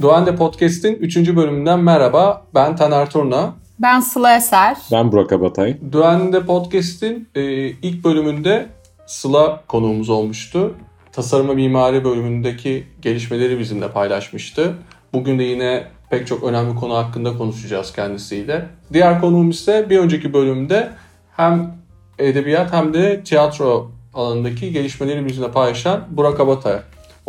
Duende Podcast'in 3. bölümünden merhaba. Ben Taner Turna. Ben Sıla Eser. Ben Burak Abatay. Duende Podcast'in e, ilk bölümünde Sıla konuğumuz olmuştu. Tasarım ve mimari bölümündeki gelişmeleri bizimle paylaşmıştı. Bugün de yine pek çok önemli konu hakkında konuşacağız kendisiyle. Diğer konuğum ise bir önceki bölümde hem edebiyat hem de tiyatro alanındaki gelişmeleri bizimle paylaşan Burak Abatay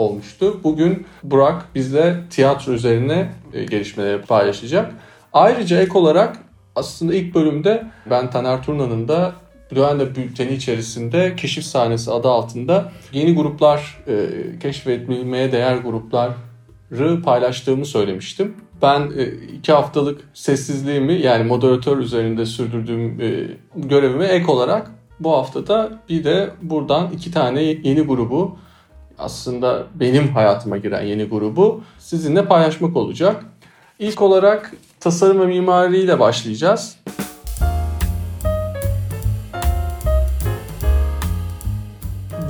olmuştu. Bugün Burak bizle tiyatro üzerine e, gelişmeleri paylaşacak. Ayrıca ek olarak aslında ilk bölümde ben Taner Turna'nın da Duende bülteni içerisinde keşif sahnesi adı altında yeni gruplar e, keşfedilmeye değer grupları paylaştığımı söylemiştim. Ben e, iki haftalık sessizliğimi yani moderatör üzerinde sürdürdüğüm e, görevime ek olarak bu haftada bir de buradan iki tane yeni grubu aslında benim hayatıma giren yeni grubu sizinle paylaşmak olacak. İlk olarak tasarım ve mimariyle başlayacağız.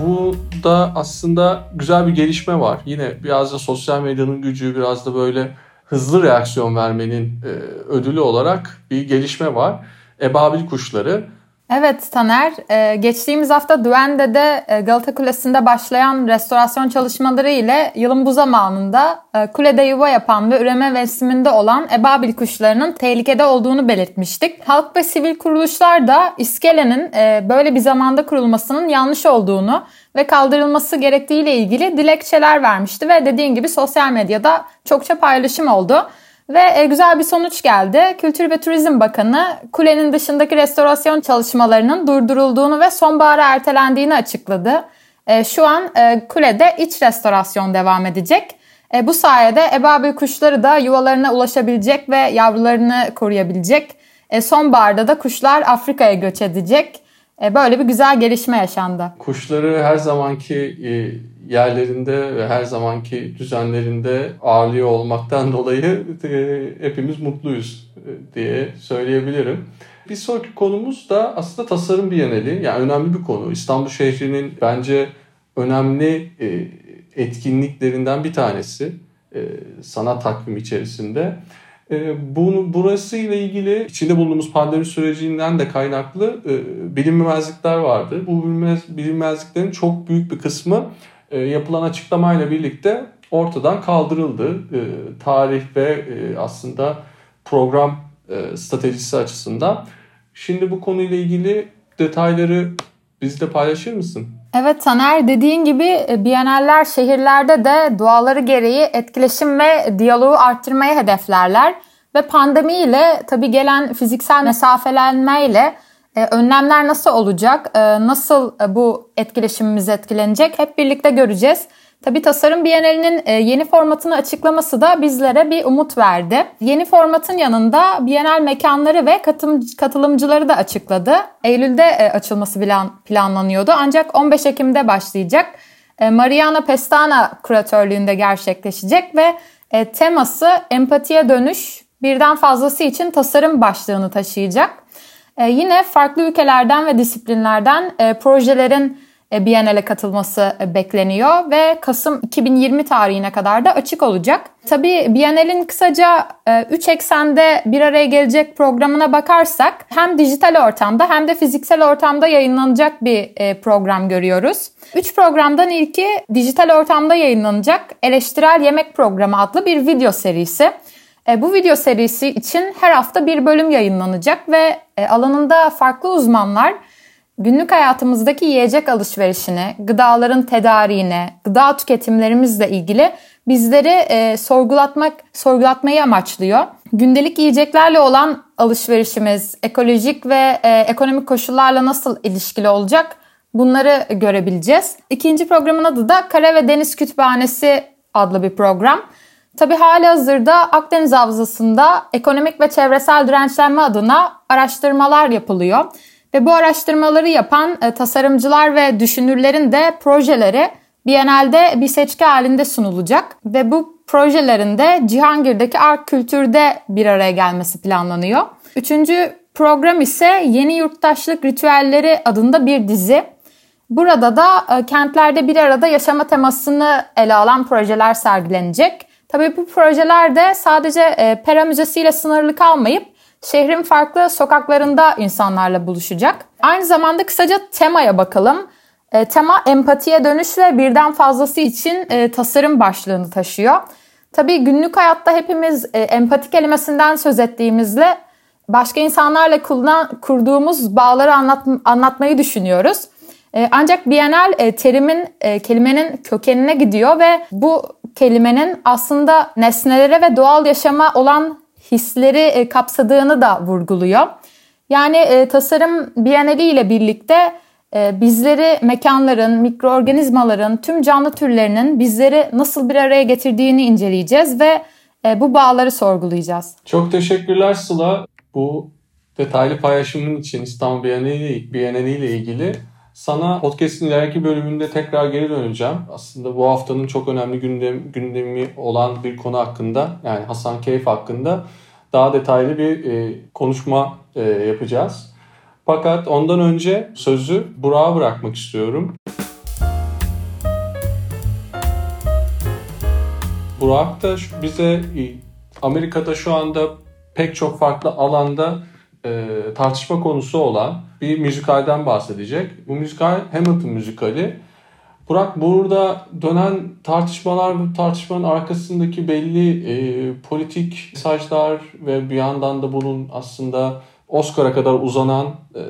Bu da aslında güzel bir gelişme var. Yine biraz da sosyal medyanın gücü, biraz da böyle hızlı reaksiyon vermenin e, ödülü olarak bir gelişme var. Ebabil kuşları Evet Taner, e, geçtiğimiz hafta Duende'de e, Galata Kulesi'nde başlayan restorasyon çalışmaları ile yılın bu zamanında e, kulede yuva yapan ve üreme mevsiminde olan ebabil kuşlarının tehlikede olduğunu belirtmiştik. Halk ve sivil kuruluşlar da iskelenin böyle bir zamanda kurulmasının yanlış olduğunu ve kaldırılması gerektiğiyle ilgili dilekçeler vermişti ve dediğin gibi sosyal medyada çokça paylaşım oldu. Ve e, güzel bir sonuç geldi. Kültür ve Turizm Bakanı kulenin dışındaki restorasyon çalışmalarının durdurulduğunu ve sonbahara ertelendiğini açıkladı. E, şu an e, kulede iç restorasyon devam edecek. Bu sayede ebabil kuşları da yuvalarına ulaşabilecek ve yavrularını koruyabilecek. Sonbaharda da kuşlar Afrika'ya göç edecek. Böyle bir güzel gelişme yaşandı. Kuşları her zamanki yerlerinde ve her zamanki düzenlerinde ağırlıyor olmaktan dolayı e, hepimiz mutluyuz e, diye söyleyebilirim. Bir sonraki konumuz da aslında tasarım bienali. Yani önemli bir konu. İstanbul şehrinin bence önemli e, etkinliklerinden bir tanesi sanat takvimi içerisinde. Bunu, burası ile ilgili içinde bulunduğumuz pandemi sürecinden de kaynaklı bilinmezlikler vardı. Bu bilinmezliklerin çok büyük bir kısmı e, yapılan açıklamayla birlikte ortadan kaldırıldı. E, tarih ve e, aslında program stratejisi açısından. Şimdi bu konuyla ilgili detayları bizle paylaşır mısın? Evet Taner dediğin gibi Biyeneller şehirlerde de doğaları gereği etkileşim ve diyaloğu arttırmayı hedeflerler. Ve pandemiyle tabi gelen fiziksel mesafelenmeyle e, önlemler nasıl olacak? E, nasıl e, bu etkileşimimiz etkilenecek? Hep birlikte göreceğiz. Tabi Tasarım Bienalinin e, yeni formatını açıklaması da bizlere bir umut verdi. Yeni formatın yanında Bienal mekanları ve katım, katılımcıları da açıkladı. Eylül'de e, açılması plan, planlanıyordu ancak 15 Ekim'de başlayacak. Mariana Pestana kuratörlüğünde gerçekleşecek ve teması empatiye dönüş birden fazlası için tasarım başlığını taşıyacak. E, yine farklı ülkelerden ve disiplinlerden e, projelerin e, Biennale katılması e, bekleniyor ve Kasım 2020 tarihine kadar da açık olacak. Tabii Biennale'in kısaca 3 e, eksende bir araya gelecek programına bakarsak hem dijital ortamda hem de fiziksel ortamda yayınlanacak bir e, program görüyoruz. 3 programdan ilki dijital ortamda yayınlanacak Eleştirel Yemek Programı adlı bir video serisi. E, bu video serisi için her hafta bir bölüm yayınlanacak ve e, alanında farklı uzmanlar günlük hayatımızdaki yiyecek alışverişine, gıdaların tedariğine, gıda tüketimlerimizle ilgili bizleri e, sorgulatmak, sorgulatmayı amaçlıyor. Gündelik yiyeceklerle olan alışverişimiz, ekolojik ve ekonomik koşullarla nasıl ilişkili olacak bunları görebileceğiz. İkinci programın adı da Kara ve Deniz Kütüphanesi adlı bir program. Tabi hali hazırda Akdeniz Havzası'nda ekonomik ve çevresel dirençlenme adına araştırmalar yapılıyor. Ve bu araştırmaları yapan e, tasarımcılar ve düşünürlerin de projeleri Biennale'de bir seçki halinde sunulacak. Ve bu projelerin de Cihangir'deki Art Kültür'de bir araya gelmesi planlanıyor. Üçüncü program ise Yeni Yurttaşlık Ritüelleri adında bir dizi. Burada da e, kentlerde bir arada yaşama temasını ele alan projeler sergilenecek. Tabii bu projeler de sadece e, Pera Müzesi ile sınırlı kalmayıp şehrin farklı sokaklarında insanlarla buluşacak. Aynı zamanda kısaca temaya bakalım. E, tema empatiye dönüş ve birden fazlası için e, tasarım başlığını taşıyor. Tabii günlük hayatta hepimiz e, empati kelimesinden söz ettiğimizde başka insanlarla kullan, kurduğumuz bağları anlat, anlatmayı düşünüyoruz. E, ancak Bienal e, terimin, e, kelimenin kökenine gidiyor ve bu kelimenin aslında nesnelere ve doğal yaşama olan hisleri e, kapsadığını da vurguluyor. Yani e, tasarım Bienali ile birlikte e, bizleri mekanların, mikroorganizmaların, tüm canlı türlerinin bizleri nasıl bir araya getirdiğini inceleyeceğiz ve bu bağları sorgulayacağız. Çok teşekkürler Sıla. Bu detaylı paylaşımın için İstanbul Bienali ile ilgili sana podcast'in ileriki bölümünde tekrar geri döneceğim. Aslında bu haftanın çok önemli gündem, gündemi olan bir konu hakkında yani Hasan Keyf hakkında daha detaylı bir e, konuşma e, yapacağız. Fakat ondan önce sözü Burak'a bırakmak istiyorum. Burak da bize e, Amerika'da şu anda pek çok farklı alanda e, tartışma konusu olan bir müzikalden bahsedecek. Bu müzikal Hamilton müzikali. Burak burada dönen tartışmalar, tartışmanın arkasındaki belli e, politik mesajlar ve bir yandan da bunun aslında Oscar'a kadar uzanan e,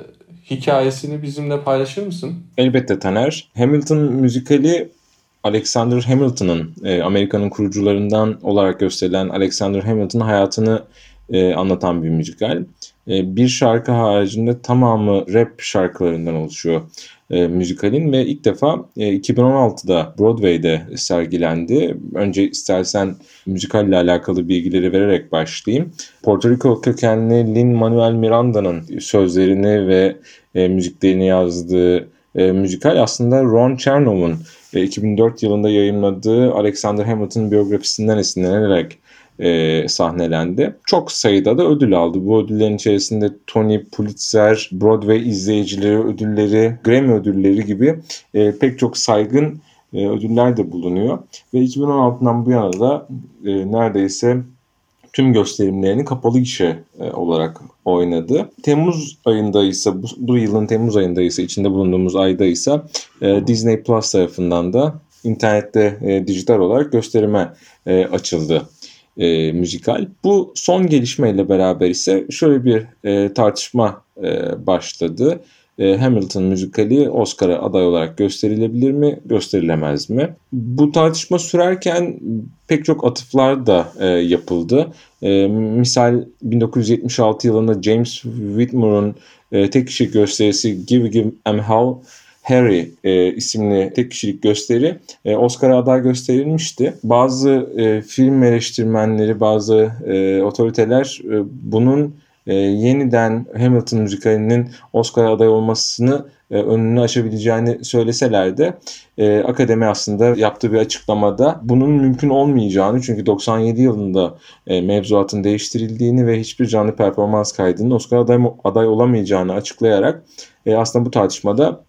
hikayesini bizimle paylaşır mısın? Elbette Taner. Hamilton müzikali Alexander Hamilton'ın e, Amerika'nın kurucularından olarak gösterilen Alexander Hamilton'ın hayatını e, anlatan bir müzikal. E, bir şarkı haricinde tamamı rap şarkılarından oluşuyor e, müzikalin ve ilk defa e, 2016'da Broadway'de sergilendi. Önce istersen müzikalle alakalı bilgileri vererek başlayayım. Porto Rico kökenli Lin-Manuel Miranda'nın sözlerini ve e, müziklerini yazdığı e, müzikal aslında Ron Chernow'un e, 2004 yılında yayınladığı Alexander Hamilton biyografisinden esinlenerek e, sahnelendi. Çok sayıda da ödül aldı. Bu ödüllerin içerisinde Tony, Pulitzer, Broadway izleyicileri ödülleri, Grammy ödülleri gibi e, pek çok saygın e, ödüller de bulunuyor. Ve 2016'dan bu yana da e, neredeyse tüm gösterimlerini kapalı gişe e, olarak oynadı. Temmuz ayında ise bu, bu yılın Temmuz ayında ise içinde bulunduğumuz ayda ise e, Disney Plus tarafından da internette e, dijital olarak gösterime e, açıldı e, müzikal. Bu son gelişmeyle beraber ise şöyle bir e, tartışma e, başladı. E, Hamilton müzikali Oscar'a aday olarak gösterilebilir mi, gösterilemez mi? Bu tartışma sürerken pek çok atıflar da e, yapıldı. E, misal 1976 yılında James Whitmore'un e, tek kişi gösterisi Give Give Em Hell Harry e, isimli tek kişilik gösteri e, Oscar'a aday gösterilmişti. Bazı e, film eleştirmenleri, bazı e, otoriteler e, bunun e, yeniden Hamilton müzikalinin Oscar aday olmasını e, önünü açabileceğini söyleseler de e, akademi aslında yaptığı bir açıklamada bunun mümkün olmayacağını çünkü 97 yılında e, mevzuatın değiştirildiğini ve hiçbir canlı performans kaydının Oscar aday, aday olamayacağını açıklayarak e, aslında bu tartışmada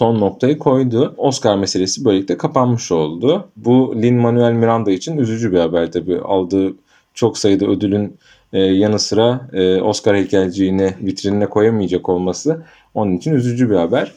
son noktayı koydu. Oscar meselesi böylelikle kapanmış oldu. Bu Lin-Manuel Miranda için üzücü bir haber tabii. Aldığı çok sayıda ödülün e, yanı sıra e, Oscar heykelciğini vitrinine koyamayacak olması onun için üzücü bir haber.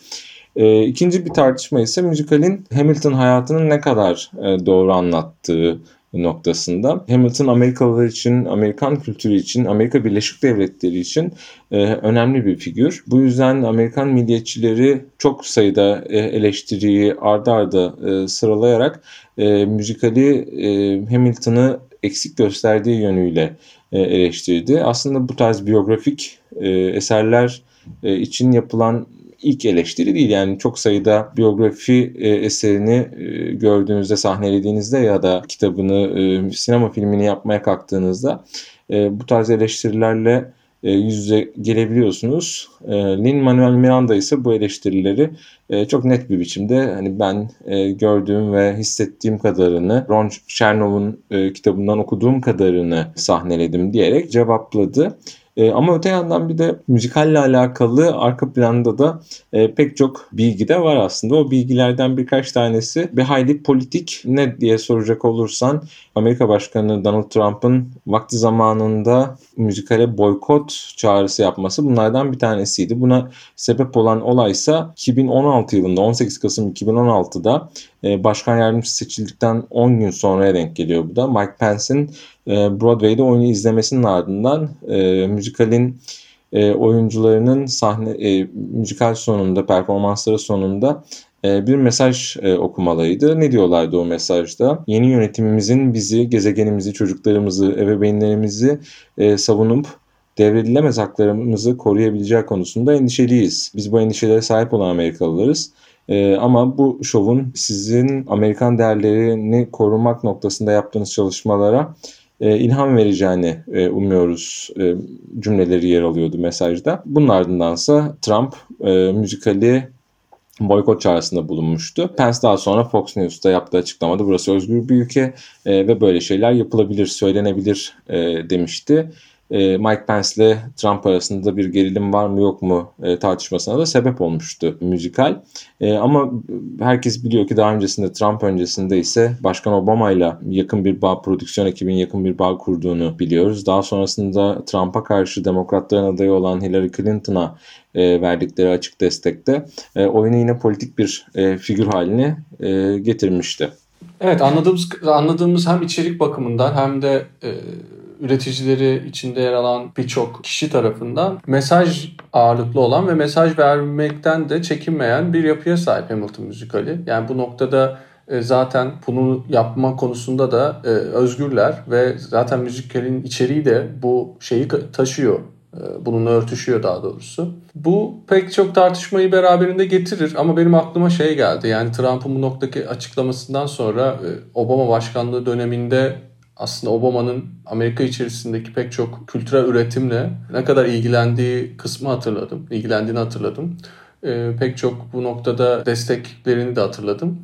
E, ikinci bir tartışma ise müzikalin Hamilton hayatının ne kadar e, doğru anlattığı noktasında. Hamilton Amerikalılar için, Amerikan kültürü için, Amerika Birleşik Devletleri için e, önemli bir figür. Bu yüzden Amerikan milliyetçileri çok sayıda e, eleştiriyi ardarda arda e, sıralayarak e, müzikali e, Hamilton'ı eksik gösterdiği yönüyle e, eleştirdi. Aslında bu tarz biyografik e, eserler e, için yapılan ilk eleştiri değil. Yani çok sayıda biyografi e, eserini e, gördüğünüzde, sahnelediğinizde ya da kitabını, e, sinema filmini yapmaya kalktığınızda e, bu tarz eleştirilerle e, yüz yüze gelebiliyorsunuz. E, Lin-Manuel Miranda ise bu eleştirileri e, çok net bir biçimde hani ben gördüğüm ve hissettiğim kadarını Ron Chernow'un kitabından okuduğum kadarını sahneledim diyerek cevapladı. E, ama öte yandan bir de müzikalle alakalı arka planda da e, pek çok bilgi de var aslında. O bilgilerden birkaç tanesi bir hayli politik ne diye soracak olursan Amerika Başkanı Donald Trump'ın vakti zamanında müzikale boykot çağrısı yapması bunlardan bir tanesiydi. Buna sebep olan olaysa 2016 yılında 18 Kasım 2016'da e, başkan yardımcısı seçildikten 10 gün sonraya denk geliyor bu da. Mike Pence'in Broadway'de oyunu izlemesinin ardından e, müzikalin oyuncularının sahne müzikal sonunda performansları sonunda bir mesaj okumalıydı. Ne diyorlardı o mesajda? Yeni yönetimimizin bizi, gezegenimizi, çocuklarımızı, ebeveynlerimizi savunup devredilemez haklarımızı koruyabileceği konusunda endişeliyiz. Biz bu endişelere sahip olan Amerikalılarız. Ee, ama bu şovun sizin Amerikan değerlerini korumak noktasında yaptığınız çalışmalara e, ilham vereceğini e, umuyoruz e, cümleleri yer alıyordu mesajda. Bunun ardındansa Trump e, müzikali boykot çağrısında bulunmuştu. Pence daha sonra Fox News'ta yaptığı açıklamada burası özgür bir ülke ve böyle şeyler yapılabilir, söylenebilir demişti. E, Mike Pence ile Trump arasında bir gerilim var mı yok mu e, tartışmasına da sebep olmuştu müzikal. E, ama herkes biliyor ki daha öncesinde Trump öncesinde ise Başkan Obama ile yakın bir bağ, prodüksiyon ekibinin yakın bir bağ kurduğunu biliyoruz. Daha sonrasında Trump'a karşı demokratların adayı olan Hillary Clinton'a verdikleri açık destekte oyunu yine politik bir figür haline getirmişti. Evet anladığımız anladığımız hem içerik bakımından hem de üreticileri içinde yer alan birçok kişi tarafından mesaj ağırlıklı olan ve mesaj vermekten de çekinmeyen bir yapıya sahip Hamilton müzikali. Yani bu noktada e, zaten bunu yapma konusunda da e, özgürler ve zaten müzikalin içeriği de bu şeyi taşıyor. E, bununla örtüşüyor daha doğrusu. Bu pek çok tartışmayı beraberinde getirir ama benim aklıma şey geldi. Yani Trump'ın bu noktaki açıklamasından sonra Obama başkanlığı döneminde aslında Obama'nın Amerika içerisindeki pek çok kültürel üretimle ne kadar ilgilendiği kısmı hatırladım. İlgilendiğini hatırladım. E, pek çok bu noktada desteklerini de hatırladım.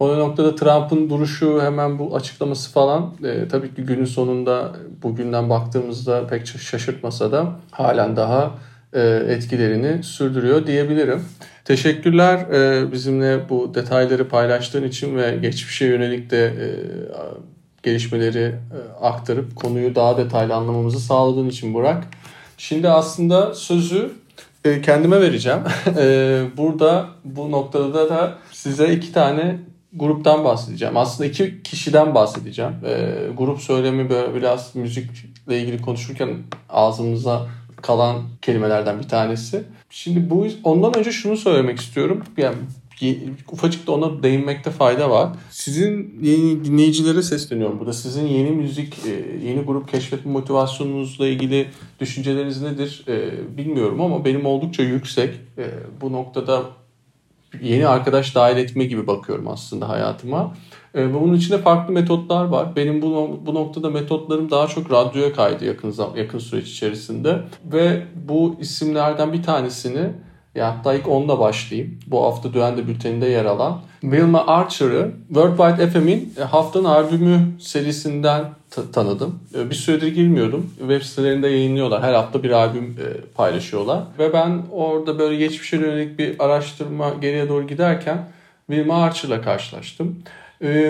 O noktada Trump'ın duruşu hemen bu açıklaması falan e, tabii ki günün sonunda bugünden baktığımızda pek şaşırtmasa da halen daha e, etkilerini sürdürüyor diyebilirim. Teşekkürler e, bizimle bu detayları paylaştığın için ve geçmişe yönelik de e, gelişmeleri e, aktarıp konuyu daha detaylı anlamamızı sağladığın için Burak. Şimdi aslında sözü e, kendime vereceğim. E, burada bu noktada da size iki tane gruptan bahsedeceğim. Aslında iki kişiden bahsedeceğim. Grup söylemi böyle biraz müzikle ilgili konuşurken ağzımıza kalan kelimelerden bir tanesi. Şimdi bu ondan önce şunu söylemek istiyorum. Yani ufacık da ona değinmekte fayda var. Sizin yeni dinleyicilere sesleniyorum burada. Sizin yeni müzik, e, yeni grup keşfetme motivasyonunuzla ilgili düşünceleriniz nedir e, bilmiyorum ama benim oldukça yüksek. E, bu noktada yeni arkadaş dahil etme gibi bakıyorum aslında hayatıma. Bunun içinde farklı metotlar var. Benim bu, bu noktada metotlarım daha çok radyoya kaydı yakın yakın süreç içerisinde. Ve bu isimlerden bir tanesini ya hatta ilk onunla başlayayım. Bu hafta Düende Bülteni'nde yer alan. Wilma Archer'ı Worldwide FM'in e, haftanın albümü serisinden tanıdım. E, bir süredir girmiyordum. Web sitelerinde yayınlıyorlar. Her hafta bir albüm e, paylaşıyorlar. Ve ben orada böyle geçmişe yönelik bir araştırma geriye doğru giderken Wilma Archer'la karşılaştım.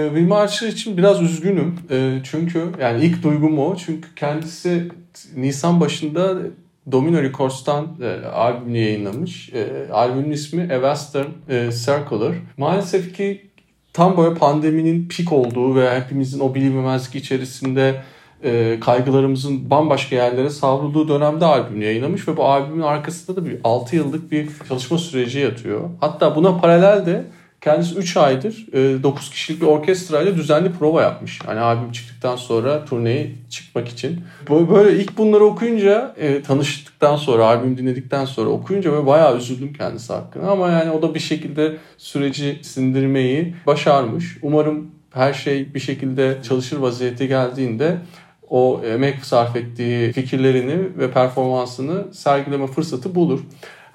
Wilma Archer için biraz üzgünüm. çünkü yani ilk duygum o. Çünkü kendisi Nisan başında Domino Records'tan e, albümünü yayınlamış. E, albümün ismi A Western e, Circular. Maalesef ki tam böyle pandeminin pik olduğu ve hepimizin o bilinmemezlik içerisinde e, kaygılarımızın bambaşka yerlere savrulduğu dönemde albümünü yayınlamış ve bu albümün arkasında da bir 6 yıllık bir çalışma süreci yatıyor. Hatta buna paralel de Kendisi 3 aydır 9 e, kişilik bir orkestrayla düzenli prova yapmış. Hani albüm çıktıktan sonra turneye çıkmak için. Böyle ilk bunları okuyunca e, tanıştıktan sonra albüm dinledikten sonra okuyunca böyle bayağı üzüldüm kendisi hakkında. Ama yani o da bir şekilde süreci sindirmeyi başarmış. Umarım her şey bir şekilde çalışır vaziyete geldiğinde o emek sarf ettiği fikirlerini ve performansını sergileme fırsatı bulur.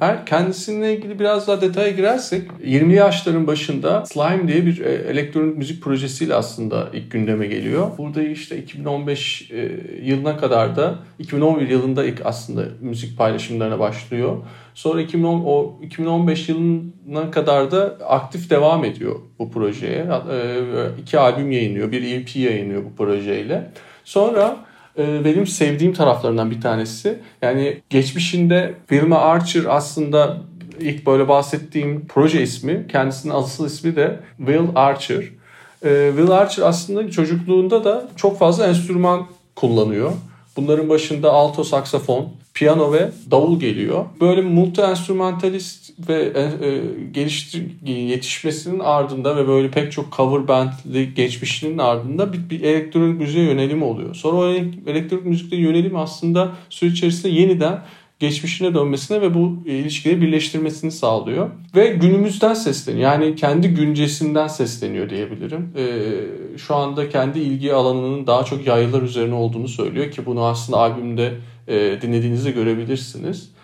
Eğer kendisiyle ilgili biraz daha detaya girersek 20 yaşların başında Slime diye bir e, elektronik müzik projesiyle aslında ilk gündeme geliyor. Burada işte 2015 e, yılına kadar da 2011 yılında ilk aslında müzik paylaşımlarına başlıyor. Sonra 2010, o 2015 yılına kadar da aktif devam ediyor bu projeye. E, iki albüm yayınlıyor, bir EP yayınlıyor bu projeyle. Sonra benim sevdiğim taraflarından bir tanesi. Yani geçmişinde Wilma Archer aslında ilk böyle bahsettiğim proje ismi, kendisinin asıl ismi de Will Archer. E, Will Archer aslında çocukluğunda da çok fazla enstrüman kullanıyor. Bunların başında alto saksafon, piyano ve davul geliyor. Böyle multi enstrümantalist ve e, e, geliştir yetişmesinin ardında ve böyle pek çok cover bandli geçmişinin ardında bir, bir elektronik müziğe yönelim oluyor. Sonra o elektronik müzikte yönelim aslında süre içerisinde yeniden geçmişine dönmesine ve bu ilişkileri birleştirmesini sağlıyor. Ve günümüzden sesleniyor. Yani kendi güncesinden sesleniyor diyebilirim. Ee, şu anda kendi ilgi alanının daha çok yaylılar üzerine olduğunu söylüyor ki bunu aslında albümde e, dinlediğinizde görebilirsiniz.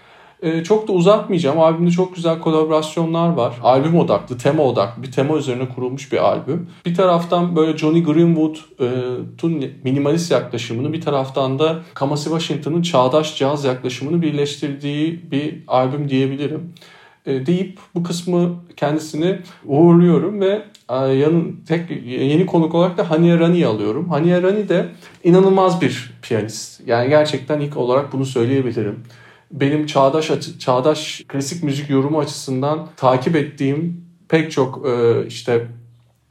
E, çok da uzatmayacağım. Albümde çok güzel kolaborasyonlar var. Albüm odaklı, tema odaklı. Bir tema üzerine kurulmuş bir albüm. Bir taraftan böyle Johnny Greenwood'un e, minimalist yaklaşımını bir taraftan da Kamasi Washington'ın çağdaş caz yaklaşımını birleştirdiği bir albüm diyebilirim e, deyip bu kısmı kendisini uğurluyorum ve e, yanın tek yeni konuk olarak da Hania Rani'yi alıyorum. Hania Rani de inanılmaz bir piyanist. Yani gerçekten ilk olarak bunu söyleyebilirim benim çağdaş çağdaş klasik müzik yorumu açısından takip ettiğim pek çok e, işte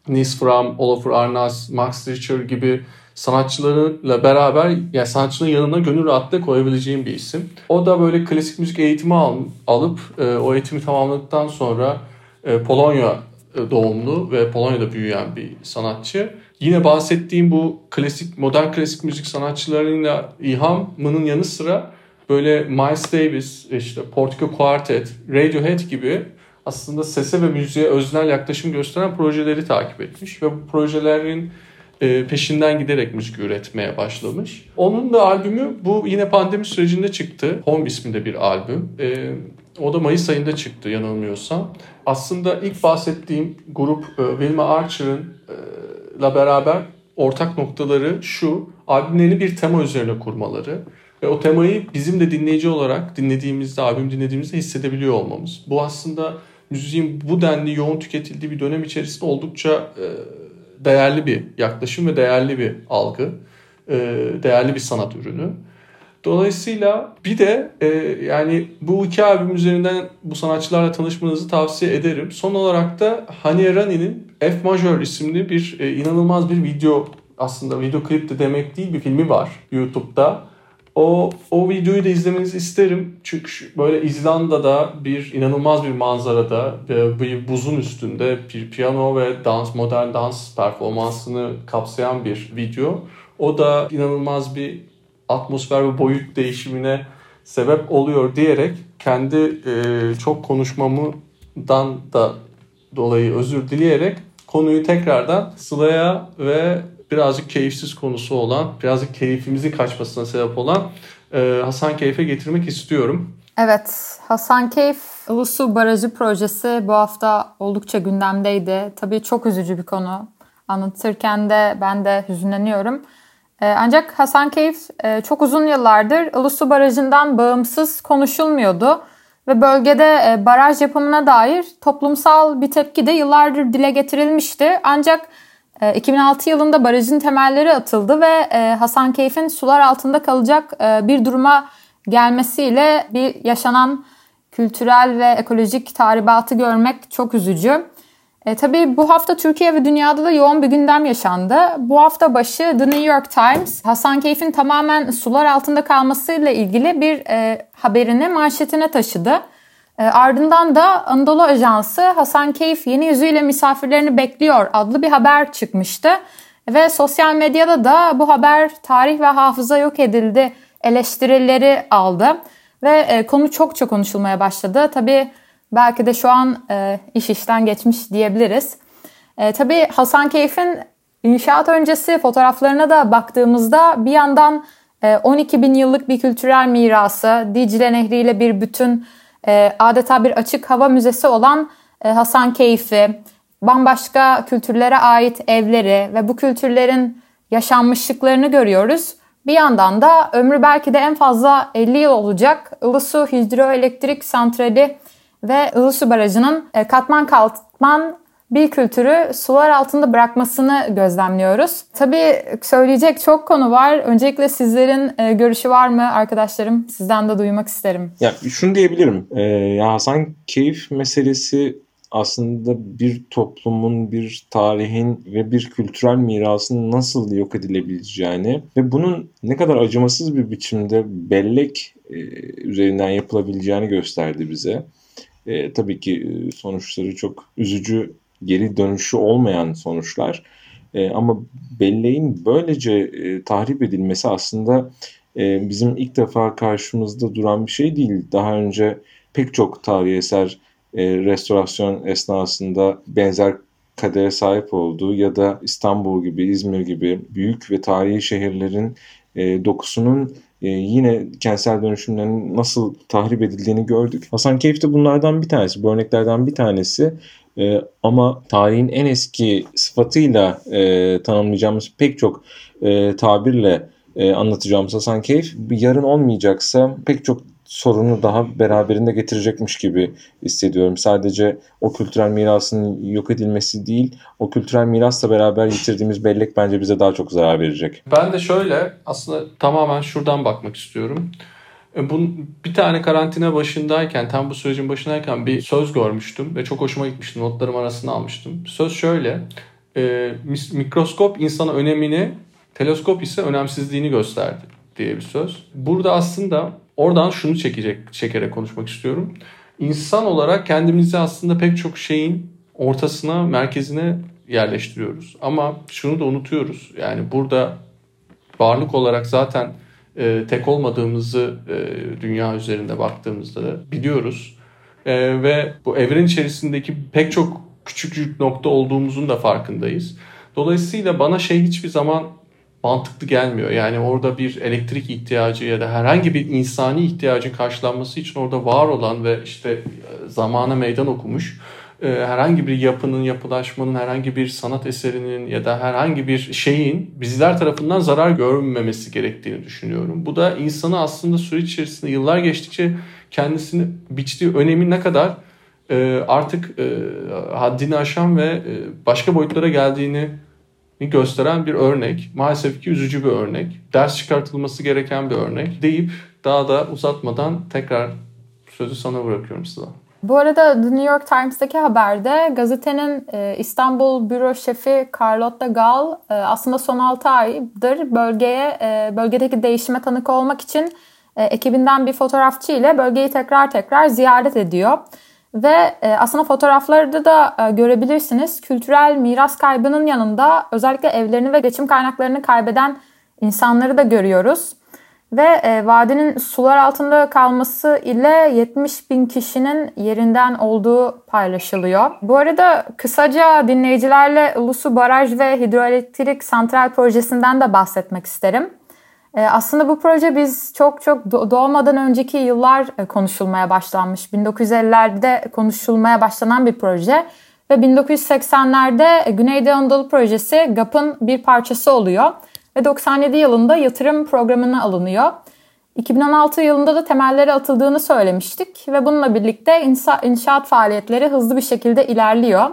Nis Fram, Olafur Arnaz, Max Richter gibi sanatçılarıyla beraber yani sanatçının yanına gönül rahatlıkla koyabileceğim bir isim. O da böyle klasik müzik eğitimi al, alıp e, o eğitimi tamamladıktan sonra e, Polonya e, doğumlu ve Polonya'da büyüyen bir sanatçı. Yine bahsettiğim bu klasik modern klasik müzik sanatçılarıyla ilhamının yanı sıra böyle Miles Davis, işte Portico Quartet, Radiohead gibi aslında sese ve müziğe öznel yaklaşım gösteren projeleri takip etmiş ve bu projelerin e, peşinden giderek müzik üretmeye başlamış. Onun da albümü bu yine pandemi sürecinde çıktı. Home isminde bir albüm. E, o da Mayıs ayında çıktı yanılmıyorsam. Aslında ilk bahsettiğim grup e, Wilma Archer'ın la beraber ortak noktaları şu. Albümlerini bir tema üzerine kurmaları. Ve o temayı bizim de dinleyici olarak dinlediğimizde, albüm dinlediğimizde hissedebiliyor olmamız. Bu aslında müziğin bu denli yoğun tüketildiği bir dönem içerisinde oldukça e, değerli bir yaklaşım ve değerli bir algı. E, değerli bir sanat ürünü. Dolayısıyla bir de e, yani bu iki albüm üzerinden bu sanatçılarla tanışmanızı tavsiye ederim. Son olarak da Hani Rani'nin F Major isimli bir e, inanılmaz bir video aslında video klip de demek değil bir filmi var YouTube'da. O, o videoyu da izlemenizi isterim. Çünkü böyle İzlanda'da bir inanılmaz bir manzarada bir buzun üstünde bir piyano ve dans modern dans performansını kapsayan bir video. O da inanılmaz bir atmosfer ve boyut değişimine sebep oluyor diyerek kendi e, çok konuşmamdan da dolayı özür dileyerek konuyu tekrardan Sıla'ya ve birazcık keyifsiz konusu olan, birazcık keyfimizin kaçmasına sebep olan e, Hasan Keyf'e getirmek istiyorum. Evet, Hasan Keyf Ulusu Barajı projesi bu hafta oldukça gündemdeydi. Tabii çok üzücü bir konu. Anlatırken de ben de hüzünleniyorum. E, ancak Hasan Keyf e, çok uzun yıllardır Ulusu Barajı'ndan bağımsız konuşulmuyordu. Ve bölgede e, baraj yapımına dair toplumsal bir tepki de yıllardır dile getirilmişti. Ancak 2006 ee, yılında barajın temelleri atıldı ve e, Hasankeyf'in sular altında kalacak e, bir duruma gelmesiyle bir yaşanan kültürel ve ekolojik tahribatı görmek çok üzücü. E, tabii bu hafta Türkiye ve dünyada da yoğun bir gündem yaşandı. Bu hafta başı The New York Times Hasankeyf'in tamamen sular altında kalmasıyla ilgili bir e, haberini manşetine taşıdı. E, ardından da Anadolu Ajansı Hasan Keyif yeni yüzüyle misafirlerini bekliyor adlı bir haber çıkmıştı. Ve sosyal medyada da bu haber tarih ve hafıza yok edildi eleştirileri aldı. Ve e, konu çok çok konuşulmaya başladı. Tabii belki de şu an e, iş işten geçmiş diyebiliriz. E, tabii Hasan Keyif'in inşaat öncesi fotoğraflarına da baktığımızda bir yandan 12 bin yıllık bir kültürel mirası, Dicle Nehri ile bir bütün e, adeta bir açık hava müzesi olan e, Hasan Keyfi, bambaşka kültürlere ait evleri ve bu kültürlerin yaşanmışlıklarını görüyoruz. Bir yandan da ömrü belki de en fazla 50 yıl olacak Ilısu Hidroelektrik Santrali ve Ilısu Barajı'nın e, katman katman bir kültürü sular altında bırakmasını gözlemliyoruz. Tabii söyleyecek çok konu var. Öncelikle sizlerin e, görüşü var mı arkadaşlarım? Sizden de duymak isterim. Ya şunu diyebilirim. Ee, ya Hasan Keyif meselesi aslında bir toplumun, bir tarihin ve bir kültürel mirasın nasıl yok edilebileceğini ve bunun ne kadar acımasız bir biçimde bellek e, üzerinden yapılabileceğini gösterdi bize. E, tabii ki e, sonuçları çok üzücü, geri dönüşü olmayan sonuçlar. E, ama belleğin böylece e, tahrip edilmesi aslında e, bizim ilk defa karşımızda duran bir şey değil. Daha önce pek çok tarihi eser e, restorasyon esnasında benzer kadere sahip olduğu ya da İstanbul gibi, İzmir gibi büyük ve tarihi şehirlerin e, dokusunun e, yine kentsel dönüşümlerin nasıl tahrip edildiğini gördük. Hasankeyf de bunlardan bir tanesi, bu örneklerden bir tanesi. E, ama tarihin en eski sıfatıyla e, tanımlayacağımız pek çok e, tabirle e, anlatacağımız Hasankeyf yarın olmayacaksa pek çok sorunu daha beraberinde getirecekmiş gibi hissediyorum. Sadece o kültürel mirasın yok edilmesi değil, o kültürel mirasla beraber yitirdiğimiz bellek bence bize daha çok zarar verecek. Ben de şöyle aslında tamamen şuradan bakmak istiyorum. E, bir tane karantina başındayken, tam bu sürecin başındayken bir söz görmüştüm ve çok hoşuma gitmişti. Notlarım arasına almıştım. Söz şöyle, e, mikroskop insana önemini, teleskop ise önemsizliğini gösterdi diye bir söz. Burada aslında oradan şunu çekecek, çekerek konuşmak istiyorum. İnsan olarak kendimizi aslında pek çok şeyin ortasına, merkezine yerleştiriyoruz. Ama şunu da unutuyoruz. Yani burada varlık olarak zaten e, tek olmadığımızı e, dünya üzerinde baktığımızda da biliyoruz. E, ve bu evren içerisindeki pek çok küçücük nokta olduğumuzun da farkındayız. Dolayısıyla bana şey hiçbir zaman mantıklı gelmiyor. Yani orada bir elektrik ihtiyacı ya da herhangi bir insani ihtiyacın karşılanması için orada var olan ve işte e, zamana meydan okumuş e, herhangi bir yapının, yapılaşmanın, herhangi bir sanat eserinin ya da herhangi bir şeyin bizler tarafından zarar görmemesi gerektiğini düşünüyorum. Bu da insanı aslında süreç içerisinde yıllar geçtikçe kendisini biçtiği önemi ne kadar e, artık haddini aşan ve başka boyutlara geldiğini gösteren bir örnek. Maalesef ki üzücü bir örnek. Ders çıkartılması gereken bir örnek deyip daha da uzatmadan tekrar sözü sana bırakıyorum Sıla. Bu arada The New York Times'taki haberde gazetenin e, İstanbul büro şefi Carlotta Gall e, aslında son 6 aydır bölgeye e, bölgedeki değişime tanık olmak için ekibinden bir fotoğrafçı ile bölgeyi tekrar tekrar ziyaret ediyor. Ve e, aslında fotoğraflarda da e, görebilirsiniz. Kültürel miras kaybının yanında özellikle evlerini ve geçim kaynaklarını kaybeden insanları da görüyoruz. Ve e, vadinin sular altında kalması ile 70 bin kişinin yerinden olduğu paylaşılıyor. Bu arada kısaca dinleyicilerle Ulusu Baraj ve Hidroelektrik Santral Projesi'nden de bahsetmek isterim. E, aslında bu proje biz çok çok doğmadan önceki yıllar e, konuşulmaya başlanmış. 1950'lerde konuşulmaya başlanan bir proje ve 1980'lerde Güneydoğu Anadolu Projesi GAP'ın bir parçası oluyor ve 97 yılında yatırım programına alınıyor. 2016 yılında da temelleri atıldığını söylemiştik ve bununla birlikte inşa, inşaat faaliyetleri hızlı bir şekilde ilerliyor.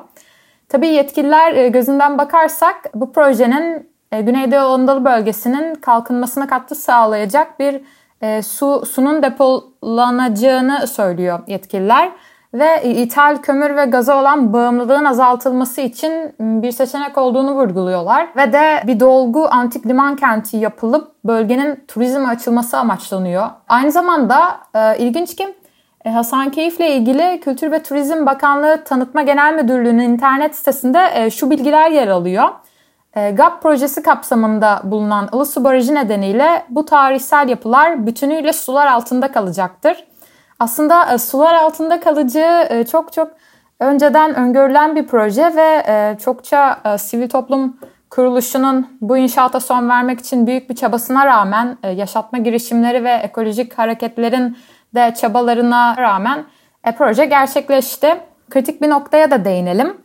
Tabii yetkililer e, gözünden bakarsak bu projenin e, Güneydoğu Anadolu bölgesinin kalkınmasına katkı sağlayacak bir e, su sunun depolanacağını söylüyor yetkililer ve ithal kömür ve gaza olan bağımlılığın azaltılması için bir seçenek olduğunu vurguluyorlar ve de bir dolgu antik liman kenti yapılıp bölgenin turizme açılması amaçlanıyor. Aynı zamanda e, ilginç ki e, Hasankeyf'le ilgili Kültür ve Turizm Bakanlığı Tanıtma Genel Müdürlüğü'nün internet sitesinde e, şu bilgiler yer alıyor. E, GAP projesi kapsamında bulunan Ilısu Barajı nedeniyle bu tarihsel yapılar bütünüyle sular altında kalacaktır. Aslında e, sular altında kalıcı e, çok çok önceden öngörülen bir proje ve çokça sivil toplum kuruluşunun bu inşaata son vermek için büyük bir çabasına rağmen yaşatma girişimleri ve ekolojik hareketlerin de çabalarına rağmen E, proje gerçekleşti. Kritik bir noktaya da değinelim.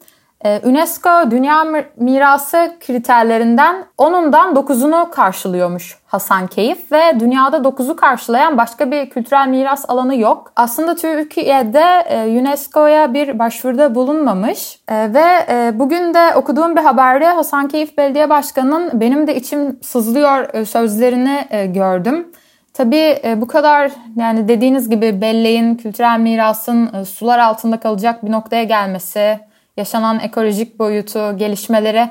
E, UNESCO Dünya Mirası kriterlerinden 10'undan 9'unu karşılıyormuş Hasankeyf ve dünyada 9'u karşılayan başka bir kültürel miras alanı yok. Aslında Türkiye'de e, UNESCO'ya bir başvuruda bulunmamış e, ve bugün de okuduğum bir haberde Hasankeyf Belediye Başkanı'nın benim de içim sızlıyor sözlerini gördüm. Tabii bu kadar yani dediğiniz gibi belleğin, kültürel mirasın sular altında kalacak bir noktaya gelmesi, yaşanan ekolojik boyutu, gelişmeleri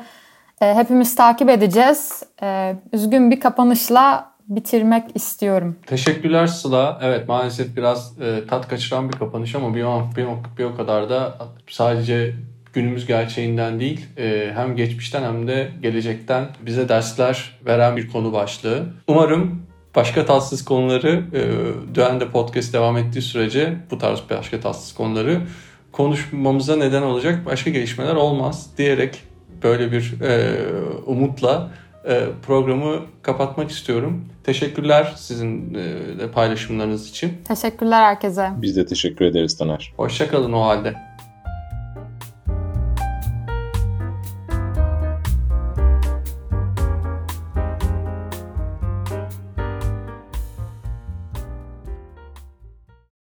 e, hepimiz takip edeceğiz. E, üzgün bir kapanışla bitirmek istiyorum. Teşekkürler Sıla. Evet maalesef biraz e, tat kaçıran bir kapanış ama bir, bir, bir o kadar da sadece günümüz gerçeğinden değil e, hem geçmişten hem de gelecekten bize dersler veren bir konu başlığı. Umarım başka tatsız konuları e, Düğen'de podcast devam ettiği sürece bu tarz başka tatsız konuları konuşmamıza neden olacak başka gelişmeler olmaz diyerek böyle bir e, umutla e, programı kapatmak istiyorum. Teşekkürler sizin e, de paylaşımlarınız için. Teşekkürler herkese. Biz de teşekkür ederiz Taner. Hoşçakalın o halde.